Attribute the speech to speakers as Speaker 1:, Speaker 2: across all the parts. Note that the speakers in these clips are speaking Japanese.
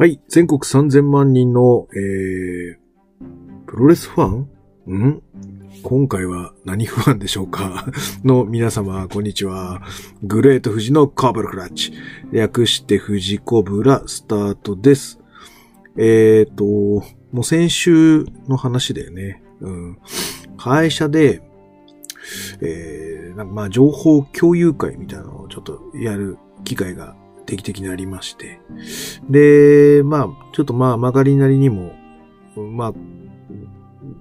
Speaker 1: はい。全国3000万人の、えー、プロレスファン？ん？今回は何不安でしょうか？の皆様、こんにちは。グレート富士のコブラクラッチ。略して富士コブラスタートです。えーと、もう先週の話だよね。うん。会社で、えー、なんかまあ情報共有会みたいなのをちょっとやる機会が定期的にありまして。で、まあ、ちょっとまあ曲がりなりにも、まあ、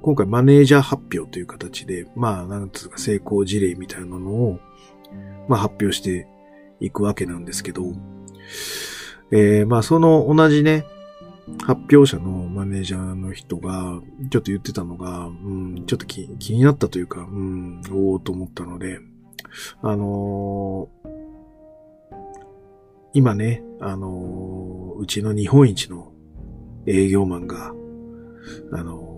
Speaker 1: 今回マネージャー発表という形で、まあ、なんつうか成功事例みたいなのを、まあ発表していくわけなんですけど、えー、まあその同じね、発表者のマネージャーの人が、ちょっと言ってたのが、うん、ちょっと気になったというか、うん、おおと思ったので、あのー今ね、あのーうちの日本一の営業マンが、あのー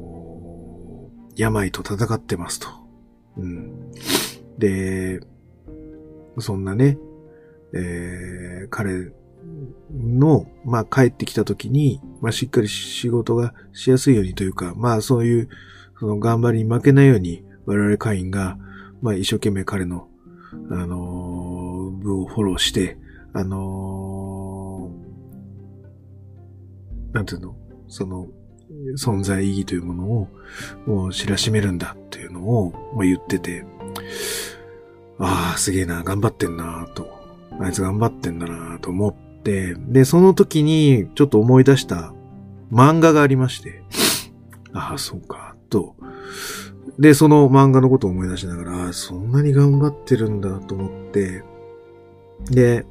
Speaker 1: 病と戦ってますと。うん。で、そんなね、えー彼の、まあ、帰ってきた時に、まあ、しっかり仕事がしやすいようにというか、まあ、そういう、その頑張りに負けないように、我々会員が、まあ、一生懸命彼の、あのー部をフォローして、あのーなんていうの？その、存在意義というものを、もう知らしめるんだっていうのを、ま、言ってて、ああ、すげえな、頑張ってんなと。あいつ頑張ってんだなと思って、で、その時にちょっと思い出した漫画がありまして、ああ、そうか、と。で、その漫画のことを思い出しながら、ああそんなに頑張ってるんだと思って、で、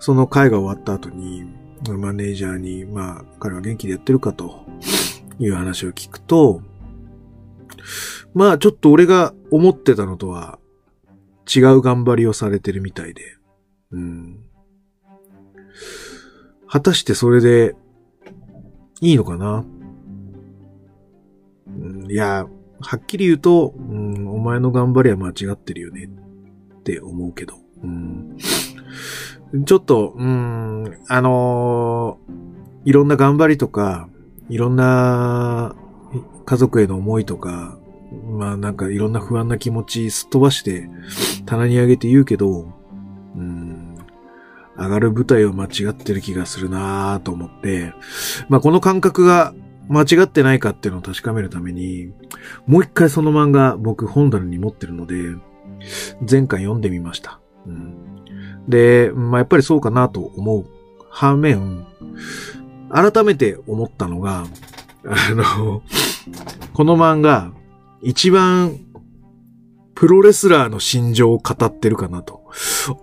Speaker 1: その会が終わった後に、マネージャーに、まあ、彼は元気でやってるかという話を聞くと、まあ、ちょっと俺が思ってたのとは違う頑張りをされてるみたいで、うん。果たしてそれでいいのかな、うん、いや、はっきり言うと、うん、お前の頑張りは間違ってるよねって思うけど、うん。ちょっと、うん、あのーいろんな頑張りとか、いろんな家族への思いとか、まあなんかいろんな不安な気持ちすっ飛ばして棚に上げて言うけど、うん、上がる舞台を間違ってる気がするなぁと思って、まあこの感覚が間違ってないかっていうのを確かめるために、もう一回その漫画僕本棚に持ってるので、前回読んでみました。うんで、まあ、やっぱりそうかなと思う反面、改めて思ったのが、あの、この漫画、一番、プロレスラーの心情を語ってるかなと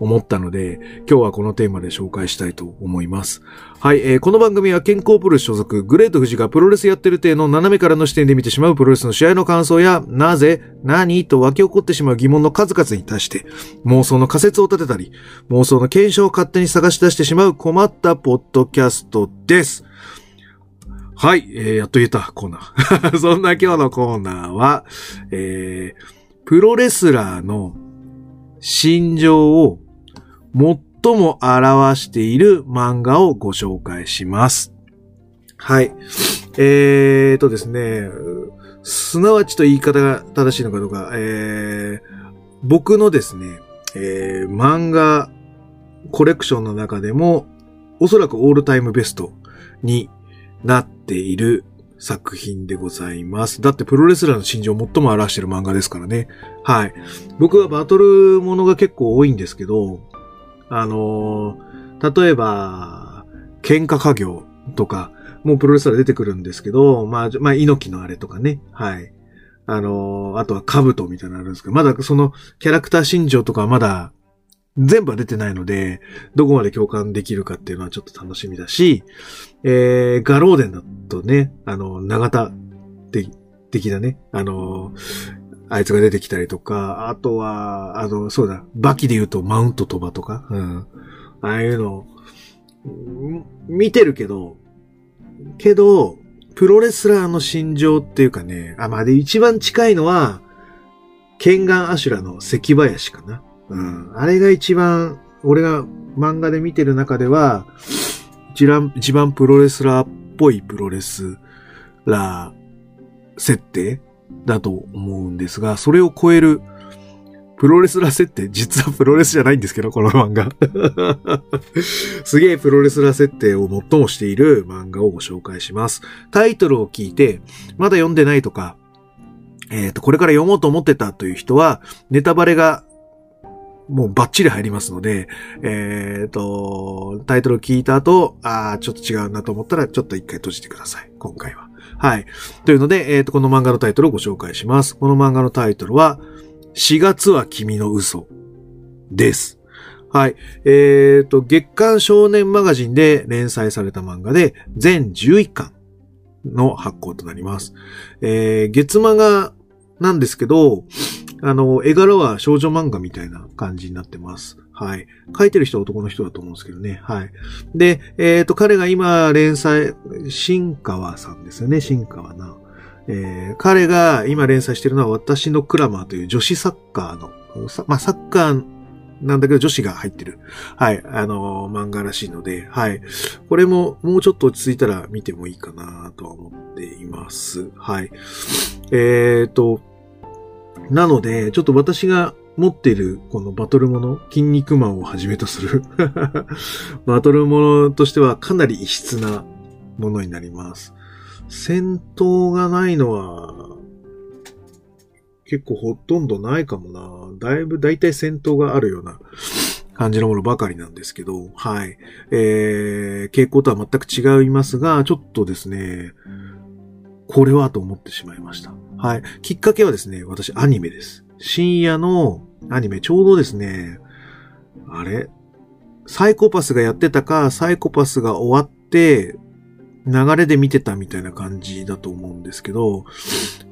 Speaker 1: 思ったので、今日はこのテーマで紹介したいと思います。はい、えーこの番組は健康プロレス所属、グレート富士がプロレスやってる体の斜めからの視点で見てしまうプロレスの試合の感想や、なぜ、何と湧き起こってしまう疑問の数々に対して、妄想の仮説を立てたり、妄想の検証を勝手に探し出してしまう困ったポッドキャストです。はい、えーやっと言えたコーナー。そんな今日のコーナーは、えープロレスラーの心情を最も表している漫画をご紹介します。はい。えーとですね、すなわちと言い方が正しいのかどうか、えー僕のですね、えー漫画コレクションの中でも、おそらくオールタイムベストになっている作品でございます。だってプロレスラーの心情を最も表してる漫画ですからね。はい。僕はバトルものが結構多いんですけど、あのー例えば、喧嘩家業とか、もうプロレスラー出てくるんですけど、まあ、まあ、猪木のあれとかね。はい。あのーあとは兜みたいなのあるんですけど、まだそのキャラクター心情とかはまだ全部は出てないので、どこまで共感できるかっていうのはちょっと楽しみだし、えー、ガローデンだとね、あの、長田的的なね、あの、あいつが出てきたりとか、あとは、あの、そうだ、バキで言うとマウント飛ばとか、うん。ああいうの、見てるけど、けど、プロレスラーの心情っていうかね、あ、まあで一番近いのは、ケンガンアシュラの関林かな。うん。あれが一番、俺が漫画で見てる中では、一番、一番プロレスラーっぽいプロレスラー設定だと思うんですが、それを超えるプロレスラー設定、実はプロレスじゃないんですけど、この漫画。すげえプロレスラー設定を最もしている漫画をご紹介します。タイトルを聞いて、まだ読んでないとか、えっ、ー、と、これから読もうと思ってたという人は、ネタバレがもうバッチリ入りますので、えっ、ー、と、タイトルを聞いた後、ああ、ちょっと違うなと思ったら、ちょっと一回閉じてください。今回は。はい。というので、えっ、ー、と、この漫画のタイトルをご紹介します。この漫画のタイトルは、4月は君の嘘です。はい。えっ、ー、と、月刊少年マガジンで連載された漫画で、全11巻の発行となります。えー、月漫画なんですけど、あの、絵柄は少女漫画みたいな感じになってます。はい。書いてる人は男の人だと思うんですけどね。はい。で、えっ、ー、と、彼が今連載、新川さんですよね。新川な。えー、彼が今連載してるのは私のクラマーという女子サッカーの、まあ、サッカーなんだけど女子が入ってる。はい。あのー、漫画らしいので、はい。これももうちょっと落ち着いたら見てもいいかなとは思っています。はい。えっ、ー、と、なので、ちょっと私が持っているこのバトルもの、筋肉マンをはじめとする バトルものとしてはかなり異質なものになります。戦闘がないのは、結構ほとんどないかもな。だいぶ、だいたい戦闘があるような感じのものばかりなんですけど、はい。えー、傾向とは全く違いますが、ちょっとですね、これはと思ってしまいました。はい。きっかけはですね、私アニメです。深夜のアニメ、ちょうどですね、あれ？サイコパスがやってたか、サイコパスが終わって、流れで見てたみたいな感じだと思うんですけど、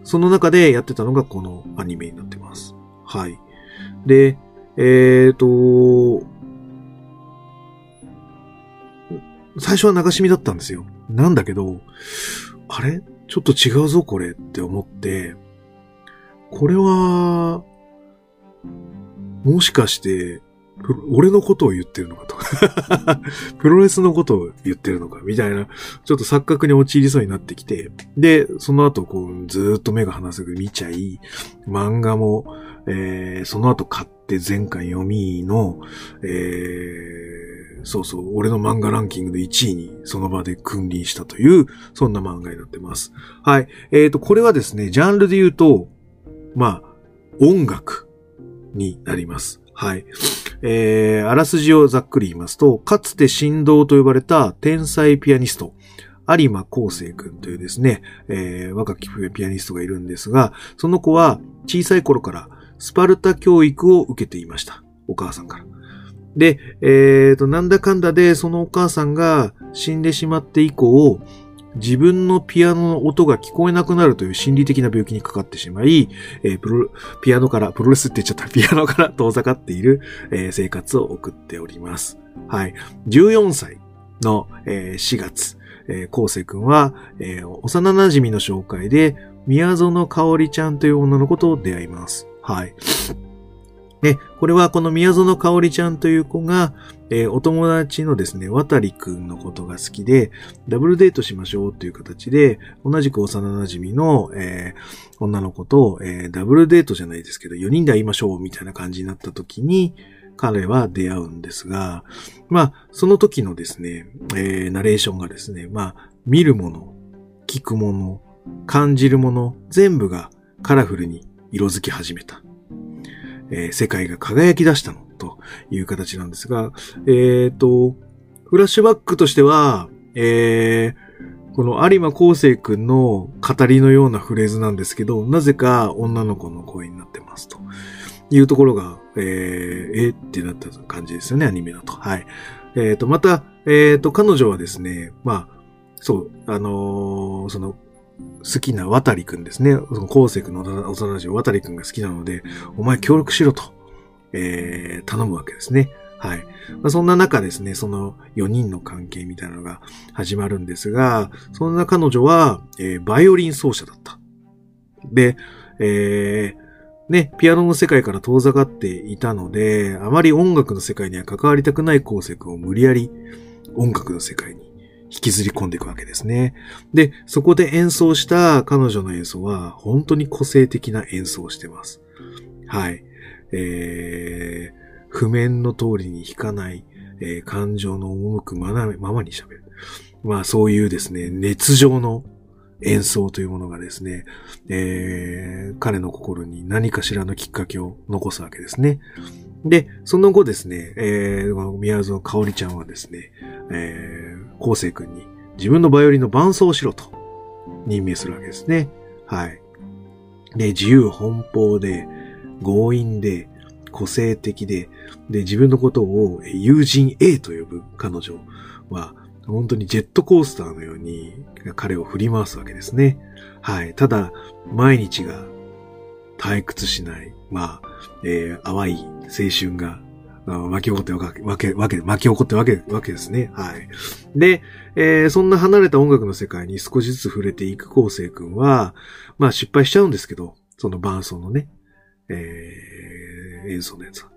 Speaker 1: その中でやってたのがこのアニメになってます。はい。で、えっ、ー、と、最初は流し見だったんですよ。なんだけど、あれ？ちょっと違うぞこれって思って、これは、もしかして、俺のことを言ってるのかとか。プロレスのことを言ってるのかみたいな、ちょっと錯覚に陥りそうになってきて、で、その後こう、ずっと目が離せず見ちゃい、漫画も、えー、その後買って前回読みの、えー、そうそう、俺の漫画ランキングで1位にその場で君臨したという、そんな漫画になってます。はい。えっ、ー、と、これはですね、ジャンルで言うと、まあ、音楽になります。はい。えー、あらすじをざっくり言いますと、かつて神道と呼ばれた天才ピアニスト、有馬康生くんというですね、えー、若きピアニストがいるんですが、その子は小さい頃からスパルタ教育を受けていました。お母さんから。で、えーと、なんだかんだでそのお母さんが死んでしまって以降、自分のピアノの音が聞こえなくなるという心理的な病気にかかってしまい、えー、プロ、ピアノから、プロレスって言っちゃった、ピアノから遠ざかっている、えー、生活を送っております。はい。14歳の、えー、4月、えー、コウセ君は、えー、幼馴染の紹介で、宮園香織ちゃんという女の子と出会います。はい。で、これはこの宮園香織ちゃんという子が、えー、お友達のですね、渡りくんのことが好きで、ダブルデートしましょうという形で、同じく幼馴染の、えー、女の子と、えー、ダブルデートじゃないですけど、4人で会いましょうみたいな感じになった時に、彼は出会うんですが、まあ、その時のですね、え、ナレーションがですね、まあ、見るもの、聞くもの、感じるもの、全部がカラフルに色づき始めた。えー、世界が輝き出したのという形なんですが、えっ、ー、と、フラッシュバックとしては、えー、この有馬康生くんの語りのようなフレーズなんですけど、なぜか女の子の声になってますというところが、えー、えってなった感じですよね、アニメだと。はい。えっ、ー、と、また、えっ、ー、と、彼女はですね、まあ、そう、あのー、その、好きな渡りくんですね。その後世くんの幼馴染渡りくんが好きなので、お前協力しろと、えー、頼むわけですね。はい。まあ、そんな中ですね、その4人の関係みたいなのが始まるんですが、そんな彼女は、えー、バイオリン奏者だった。で、えー、ね、ピアノの世界から遠ざかっていたので、あまり音楽の世界には関わりたくない後世君を無理やり音楽の世界に引きずり込んでいくわけですね。で、そこで演奏した彼女の演奏は本当に個性的な演奏をしてます。はい。えー、譜面の通りに弾かない、えー、感情の赴くままに喋る。まあそういうですね、熱情の演奏というものがですね、えー、彼の心に何かしらのきっかけを残すわけですね。で、その後ですね、えー、宮園香織ちゃんはですね、えー、昴生君に自分のバイオリンの伴奏をしろと任命するわけですね。はい。で、自由奔放で、強引で、個性的で、で、自分のことを友人 A と呼ぶ彼女は、本当にジェットコースターのように彼を振り回すわけですね。はい。ただ、毎日が退屈しない、まあ、えー、淡い青春が巻き起こってわけ、わけ、巻き起こってわけ、わけですね。はい。で、えー、そんな離れた音楽の世界に少しずつ触れていく昴生君は、まあ失敗しちゃうんですけど、その伴奏のね、えー、演奏のやつは。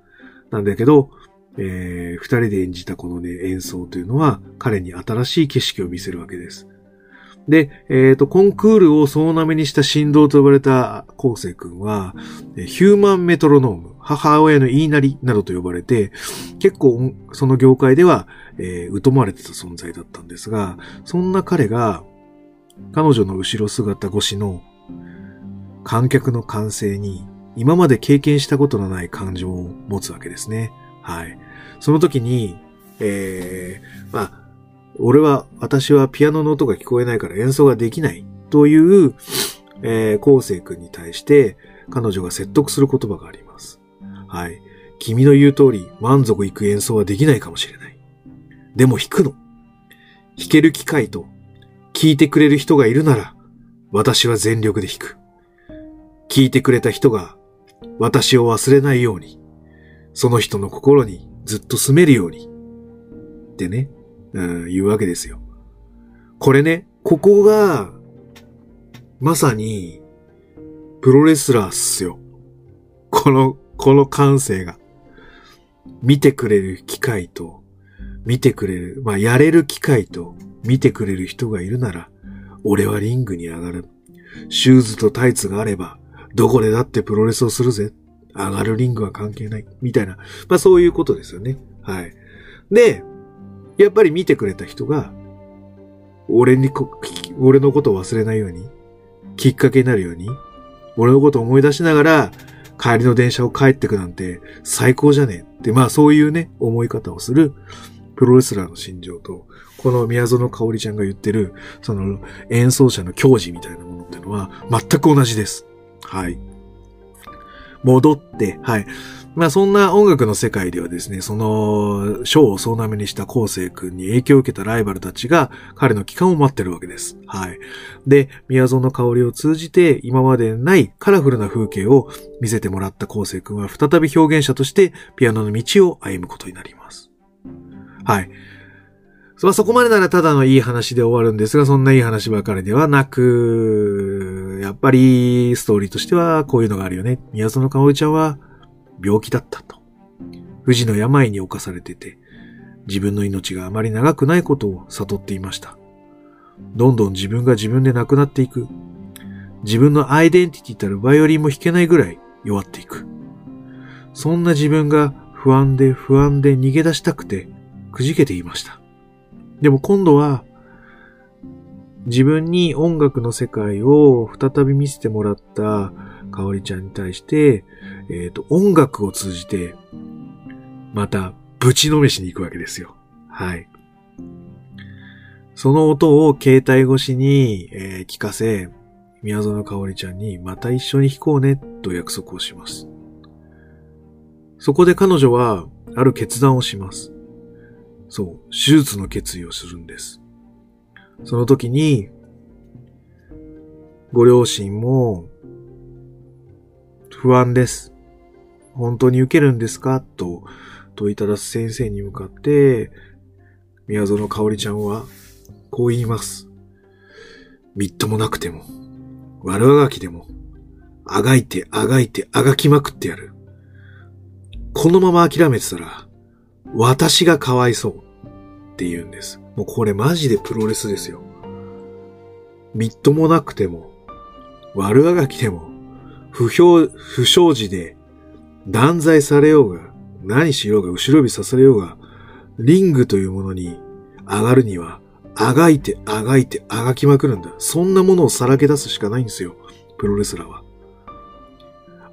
Speaker 1: なんだけど、えー、二人で演じたこのね、演奏というのは、彼に新しい景色を見せるわけです。で、えっ、ー、と、コンクールを総なめにした振動と呼ばれた昴生君は、ヒューマンメトロノーム、母親の言いなりなどと呼ばれて、結構その業界では、えー、疎まれてた存在だったんですが、そんな彼が、彼女の後ろ姿越しの観客の歓声に今まで経験したことのない感情を持つわけですね。はい。その時に、えー、まあ、俺は、私はピアノの音が聞こえないから演奏ができないという、えー、昴生君に対して彼女が説得する言葉があります。はい。君の言う通り満足いく演奏はできないかもしれない。でも弾くの。弾ける機会と聞いてくれる人がいるなら私は全力で弾く。聞いてくれた人が私を忘れないように、その人の心にずっと住めるように。ってね。うん、言うわけですよ。これね、ここが、まさに、プロレスラーっすよ。この、この感性が。見てくれる機会と、見てくれる、まあ、やれる機会と、見てくれる人がいるなら、俺はリングに上がる。シューズとタイツがあれば、どこでだってプロレスをするぜ。上がるリングは関係ない。みたいな。まあそういうことですよね。はい。で、やっぱり見てくれた人が、俺にこ、俺のことを忘れないように、きっかけになるように、俺のことを思い出しながら、帰りの電車を帰ってくなんて最高じゃねえって、まあそういうね、思い方をするプロレスラーの心情と、この宮園香織ちゃんが言ってる、その演奏者の矜持みたいなものっていうのは全く同じです。はい。戻って、はい。まあそんな音楽の世界ではですね、その賞を総なめにした昴生君に影響を受けたライバルたちが彼の帰還を待ってるわけです。はい。で、宮園の香りを通じて今までないカラフルな風景を見せてもらった昴生君は再び表現者としてピアノの道を歩むことになります。はい。まあ、そこまでならただのいい話で終わるんですが、そんないい話ばかりではなく、やっぱりストーリーとしてはこういうのがあるよね。宮園かおりちゃんは病気だったと。不治の病に侵されてて、自分の命があまり長くないことを悟っていました。どんどん自分が自分で亡くなっていく。自分のアイデンティティたるバイオリンも弾けないぐらい弱っていく。そんな自分が不安で不安で逃げ出したくてくじけていました。でも今度は自分に音楽の世界を再び見せてもらったかおりちゃんに対して、えっ、ー、と、音楽を通じて、また、ぶちのめしに行くわけですよ。はい。その音を携帯越しに、えー、聞かせ、宮園かおりちゃんにまた一緒に弾こうね、と約束をします。そこで彼女は、ある決断をします。そう、手術の決意をするんです。その時に、ご両親も、不安です。本当に受けるんですか？と問いただす先生に向かって、宮園香織ちゃんは、こう言います。みっともなくても、悪あがきでも、あがいてあがいてあがきまくってやる。このまま諦めてたら、私がかわいそうって言うんです。もうこれマジでプロレスですよ。みっともなくても、悪あがきでも、不評、不祥事で断罪されようが、何しようが、後ろ指さされようが、リングというものに上がるには、あがいて、あがいて、あがきまくるんだ。そんなものをさらけ出すしかないんですよ。プロレスラーは。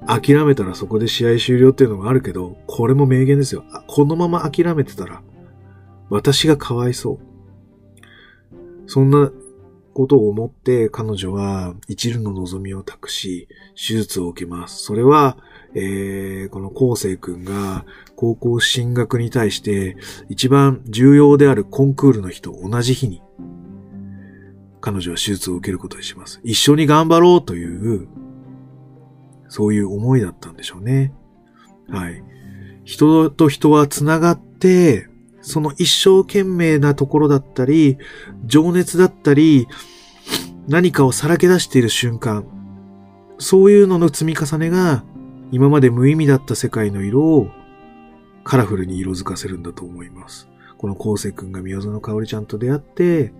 Speaker 1: 諦めたらそこで試合終了っていうのがあるけど、これも名言ですよ。このまま諦めてたら、私がかわいそう。そんなことを思って彼女は一縷の望みを託し、手術を受けます。それは、えー、この昴生君が高校進学に対して一番重要であるコンクールの日と同じ日に、彼女は手術を受けることにします。一緒に頑張ろうという、そういう思いだったんでしょうね。はい。人と人は繋がって、その一生懸命なところだったり、情熱だったり、何かをさらけ出している瞬間、そういうのの積み重ねが、今まで無意味だった世界の色をカラフルに色づかせるんだと思います。この昴生くんが宮園香織ちゃんと出会って、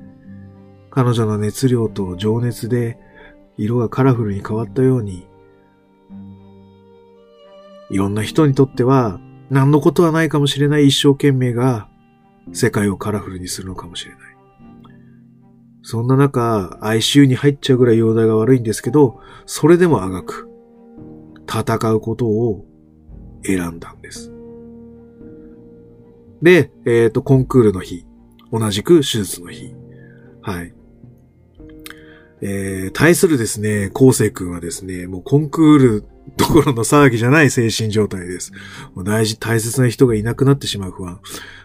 Speaker 1: 彼女の熱量と情熱で色がカラフルに変わったように、いろんな人にとっては何のことはないかもしれない一生懸命が世界をカラフルにするのかもしれない。そんな中、ICU に入っちゃうぐらい容体が悪いんですけど、それでもあがく、戦うことを選んだんです。で、えっ、ー、と、コンクールの日、同じく手術の日。はい。えー、対するですね、昴生君はですね、もうコンクールどころの騒ぎじゃない精神状態です。もう大事、大切な人がいなくなってしまう不安。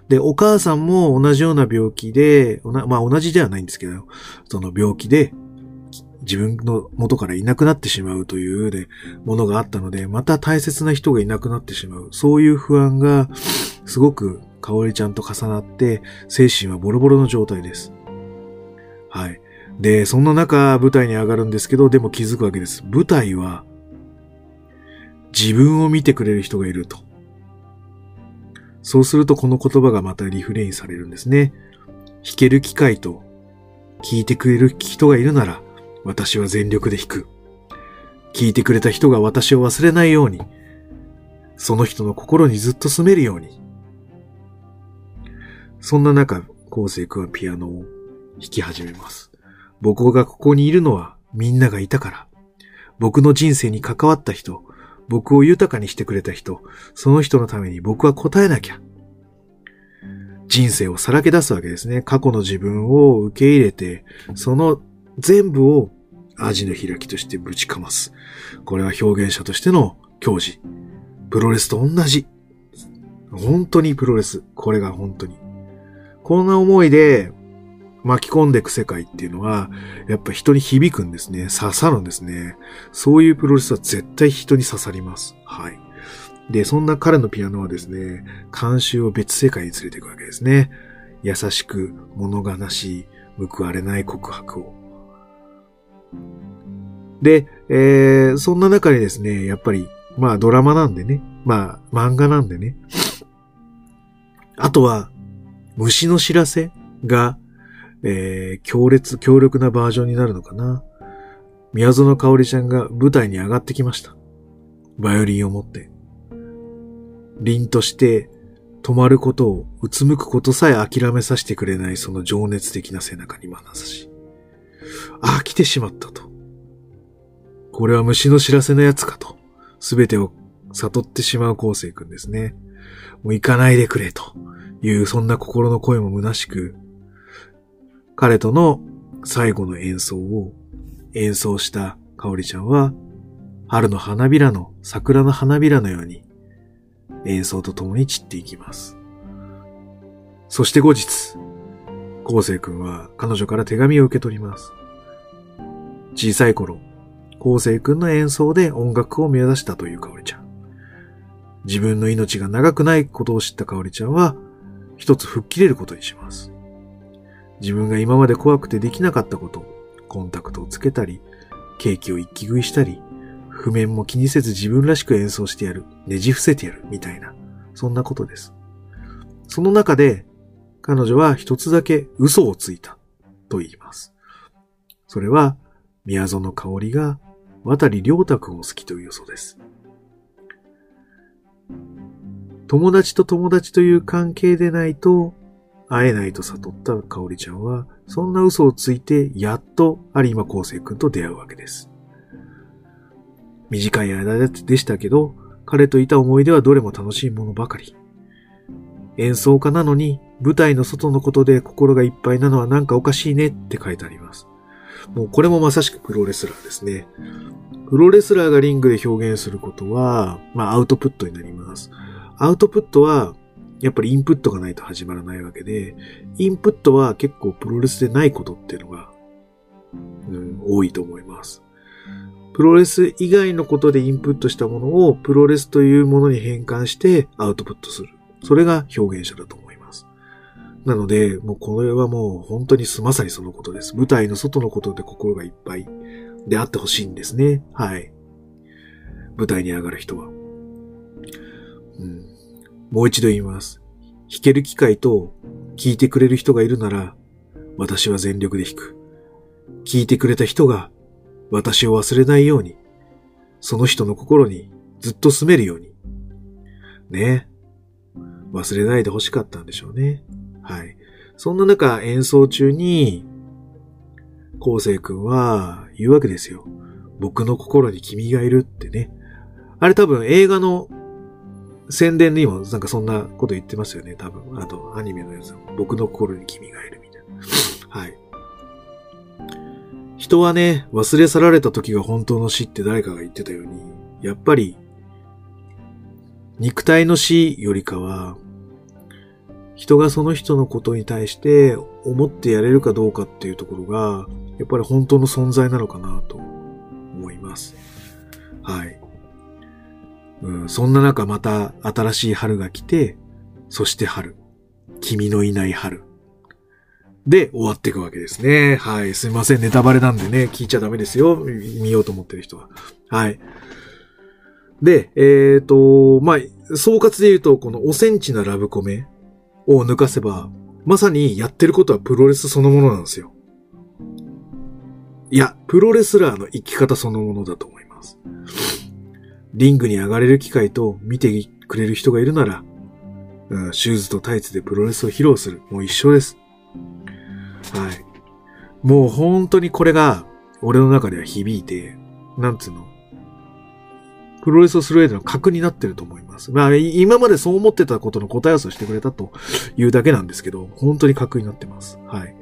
Speaker 1: で、お母さんも同じような病気で、まあ同じではないんですけど、その病気で、自分の元からいなくなってしまうというで、ものがあったので、また大切な人がいなくなってしまう。そういう不安が、すごく、かおりちゃんと重なって、精神はボロボロの状態です。はい。で、そんな中、舞台に上がるんですけど、でも気づくわけです。舞台は、自分を見てくれる人がいると。そうするとこの言葉がまたリフレインされるんですね。弾ける機会と聞いてくれる人がいるなら私は全力で弾く。聞いてくれた人が私を忘れないように、その人の心にずっと住めるように。そんな中、昴生君はピアノを弾き始めます。僕がここにいるのはみんながいたから。僕の人生に関わった人、僕を豊かにしてくれた人、その人のために僕は答えなきゃ。人生をさらけ出すわけですね。過去の自分を受け入れて、その全部をアジの開きとしてぶちかます。これは表現者としての教示。プロレスと同じ。本当にプロレス。これが本当に。こんな思いで巻き込んでいく世界っていうのは、やっぱ人に響くんですね。刺さるんですね。そういうプロレスは絶対人に刺さります。はい。で、そんな彼のピアノはですね、監修を別世界に連れていくわけですね。優しく、物悲しい、報われない告白を。で、えー、そんな中にですね、やっぱり、まあドラマなんでね、まあ漫画なんでね。あとは、虫の知らせがえー、強烈、強力なバージョンになるのかな。宮園香織ちゃんが舞台に上がってきました。バイオリンを持って。凛として止まることをうつむくことさえ諦めさせてくれないその情熱的な背中に眼差し。ああ、来てしまったと。これは虫の知らせのやつかと。すべてを悟ってしまう昴生君ですね。もう行かないでくれというそんな心の声も虚しく、彼との最後の演奏を演奏したかおりちゃんは、春の花びらの、桜の花びらのように演奏と共に散っていきます。そして後日、昴生くんは彼女から手紙を受け取ります。小さい頃、昴生くんの演奏で音楽を目指したというかおりちゃん。自分の命が長くないことを知ったかおりちゃんは、一つ吹っ切れることにします。自分が今まで怖くてできなかったこと、コンタクトをつけたり、ケーキを一気食いしたり、譜面も気にせず自分らしく演奏してやる、ねじ伏せてやる、みたいな、そんなことです。その中で、彼女は一つだけ嘘をついたと言います。それは、宮園香織が渡り良太くんを好きという嘘です。友達と友達という関係でないと会えないと悟った香織ちゃんは、そんな嘘をついてやっと有馬康生くんと出会うわけです。短い間でしたけど、彼といた思い出はどれも楽しいものばかり。演奏家なのに舞台の外のことで心がいっぱいなのはなんかおかしいねって書いてあります。もうこれもまさしくプロレスラーですね。プロレスラーがリングで表現することは、まあアウトプットになります。アウトプットは、やっぱりインプットがないと始まらないわけで、インプットは結構プロレスでないことっていうのが、うん、多いと思います。プロレス以外のことでインプットしたものをプロレスというものに変換してアウトプットする。それが表現者だと思います。なので、もうこれはもう本当にまさにそのことです。舞台の外のことで心がいっぱいであってほしいんですね。はい。舞台に上がる人は。うん、もう一度言います。弾ける機会と聞いてくれる人がいるなら、私は全力で弾く。聞いてくれた人が私を忘れないように、その人の心にずっと住めるように。ね忘れないで欲しかったんでしょうね。はい。そんな中、演奏中に、昴生くんは言うわけですよ。僕の心に君がいるってね。あれ多分映画の宣伝にもなんかそんなこと言ってますよね、多分。あと、アニメのやつも僕の心に君がいるみたいな。はい。人はね、忘れ去られた時が本当の死って誰かが言ってたように、やっぱり、肉体の死よりかは、人がその人のことに対して思ってやれるかどうかっていうところが、やっぱり本当の存在なのかなと思います。はい。うん、そんな中また新しい春が来て、そして春。君のいない春。で、終わっていくわけですね。はい。すいません。ネタバレなんでね、聞いちゃダメですよ。見ようと思ってる人は。はい。で、えっ、と、まあ、総括で言うと、このおセンチなラブコメを抜かせば、まさにやってることはプロレスそのものなんですよ。いや、プロレスラーの生き方そのものだと思います。リングに上がれる機会と見てくれる人がいるなら、うん、シューズとタイツでプロレスを披露する。もう一緒です。はい。もう本当にこれが、俺の中では響いて、なんつうの？プロレスをする上での核になってると思います。まあ、今までそう思ってたことの答え合わせをしてくれたというだけなんですけど、本当に核になってます。はい。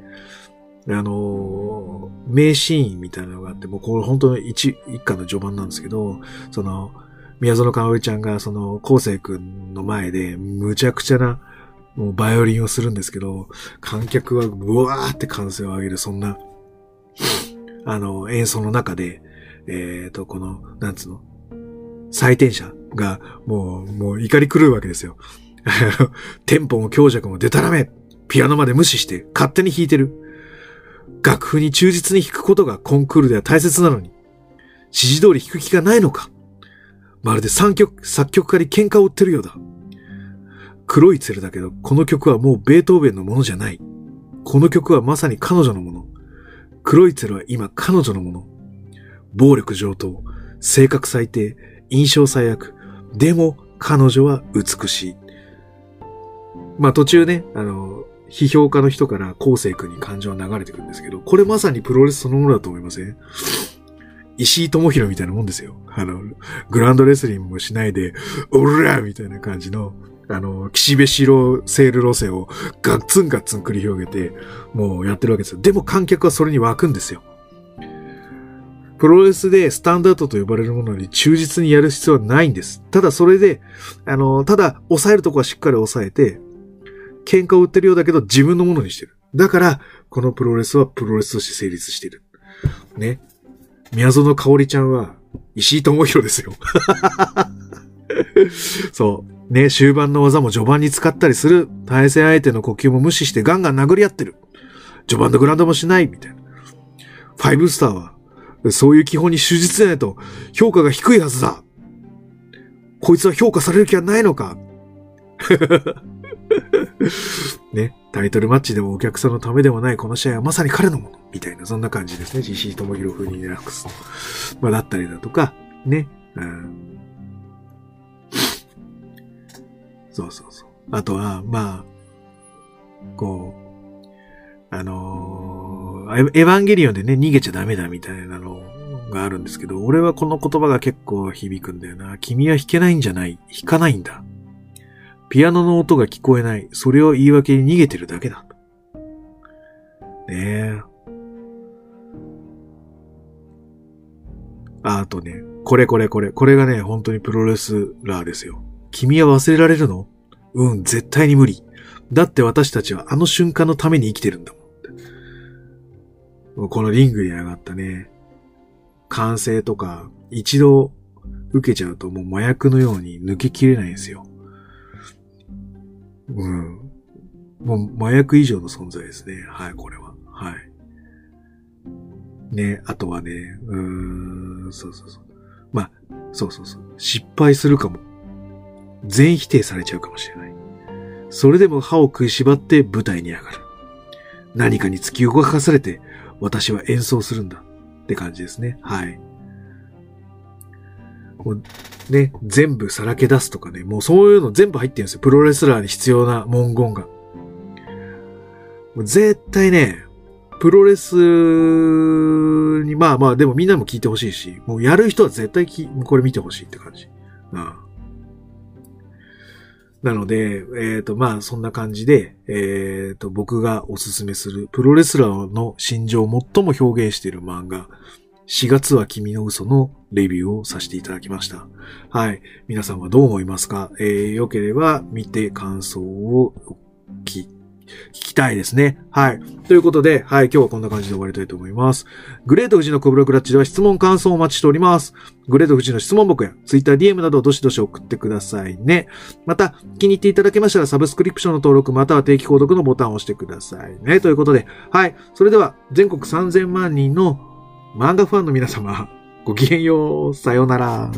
Speaker 1: あのー、名シーンみたいなのがあって、もうこれ本当の一、一巻の序盤なんですけど、その、宮園かおりちゃんがその、昴生くんの前で、むちゃくちゃな、もうバイオリンをするんですけど、観客はうわーって歓声を上げる、そんな、あの、演奏の中で、えっ、ー、と、この、なんつうの、採点者が、もう、もう怒り狂うわけですよ。テンポも強弱もデタラメピアノまで無視して勝手に弾いてる。楽譜に忠実に弾くことがコンクールでは大切なのに、指示通り弾く気がないのか。まるで三曲、作曲家に喧嘩を売ってるようだ。黒いツェルだけど、この曲はもうベートーベンのものじゃない。この曲はまさに彼女のもの。黒いツェルは今彼女のもの。暴力上等、性格最低、印象最悪。でも彼女は美しい。まあ途中ね、あの、批評家の人から昴生君に感情が流れてくるんですけど、これまさにプロレスそのものだと思いません？石井智弘みたいなもんですよ。あの、グランドレスリングもしないで、おらみたいな感じの、あの、岸辺四郎セール路線をガッツンガッツン繰り広げて、もうやってるわけですよ。でも観客はそれに湧くんですよ。プロレスでスタンダードと呼ばれるものに忠実にやる必要はないんです。ただそれで、あの、ただ抑えるとこはしっかり抑えて、喧嘩を売ってるようだけど自分のものにしてる。だから、このプロレスはプロレスとして成立してる。ね。宮園香織ちゃんは、石井智弘ですよ。そう。ね、終盤の技も序盤に使ったりする。対戦相手の呼吸も無視してガンガン殴り合ってる。序盤のグラウンドもしない、みたいな。ファイブスターは、そういう基本に忠実でないと評価が低いはずだ。こいつは評価される気はないのか ね、タイトルマッチでもお客さんのためでもないこの試合はまさに彼のものみたいな、そんな感じですね。GC 智弘風にリラックス。まあ、だったりだとか、ね。うん。そうそうそう。あとは、まあ、こう、あのー、エヴァンゲリオンでね、逃げちゃダメだみたいなのがあるんですけど、俺はこの言葉が結構響くんだよな。君は弾けないんじゃない。弾かないんだ。ピアノの音が聞こえない。それを言い訳に逃げてるだけだ。ねえ。あ、あとね、これこれこれ。これがね、本当にプロレスラーですよ。君は忘れられるの？うん、絶対に無理。だって私たちはあの瞬間のために生きてるんだもん。このリングに上がったね、完成とか、一度受けちゃうともう麻薬のように抜けきれないんですよ。うん。もう麻薬以上の存在ですね。はい、これは。はい。ね、あとはね、うーん、そうそうそう。まあ、そうそうそう。失敗するかも。全否定されちゃうかもしれない。それでも歯を食いしばって舞台に上がる。何かに突き動かされて、私は演奏するんだ。って感じですね。はい。もうね、全部さらけ出すとかね、もうそういうの全部入ってるんですよ。プロレスラーに必要な文言が。もう絶対ね、プロレスに、まあまあ、でもみんなも聞いてほしいし、もうやる人は絶対きこれ見てほしいって感じ。うん。なので、えっ、ー、と、まあ、そんな感じで、えっ、ー、と、僕がおすすめする、プロレスラーの心情を最も表現している漫画、4月は君の嘘のレビューをさせていただきました。はい。皆さんはどう思いますか？えー、よければ見て感想を聞聞きたいですね。はい。ということで、はい、今日はこんな感じで終わりたいと思います。グレート富士のコブロクラッチでは質問感想をお待ちしております。グレート富士の質問僕や Twitter、DM などどしどし送ってくださいね。また、気に入っていただけましたらサブスクリプションの登録または定期購読のボタンを押してくださいね。ということで、はい。それでは、全国3000万人の漫画ファンの皆様、ごきげんよう。さようなら。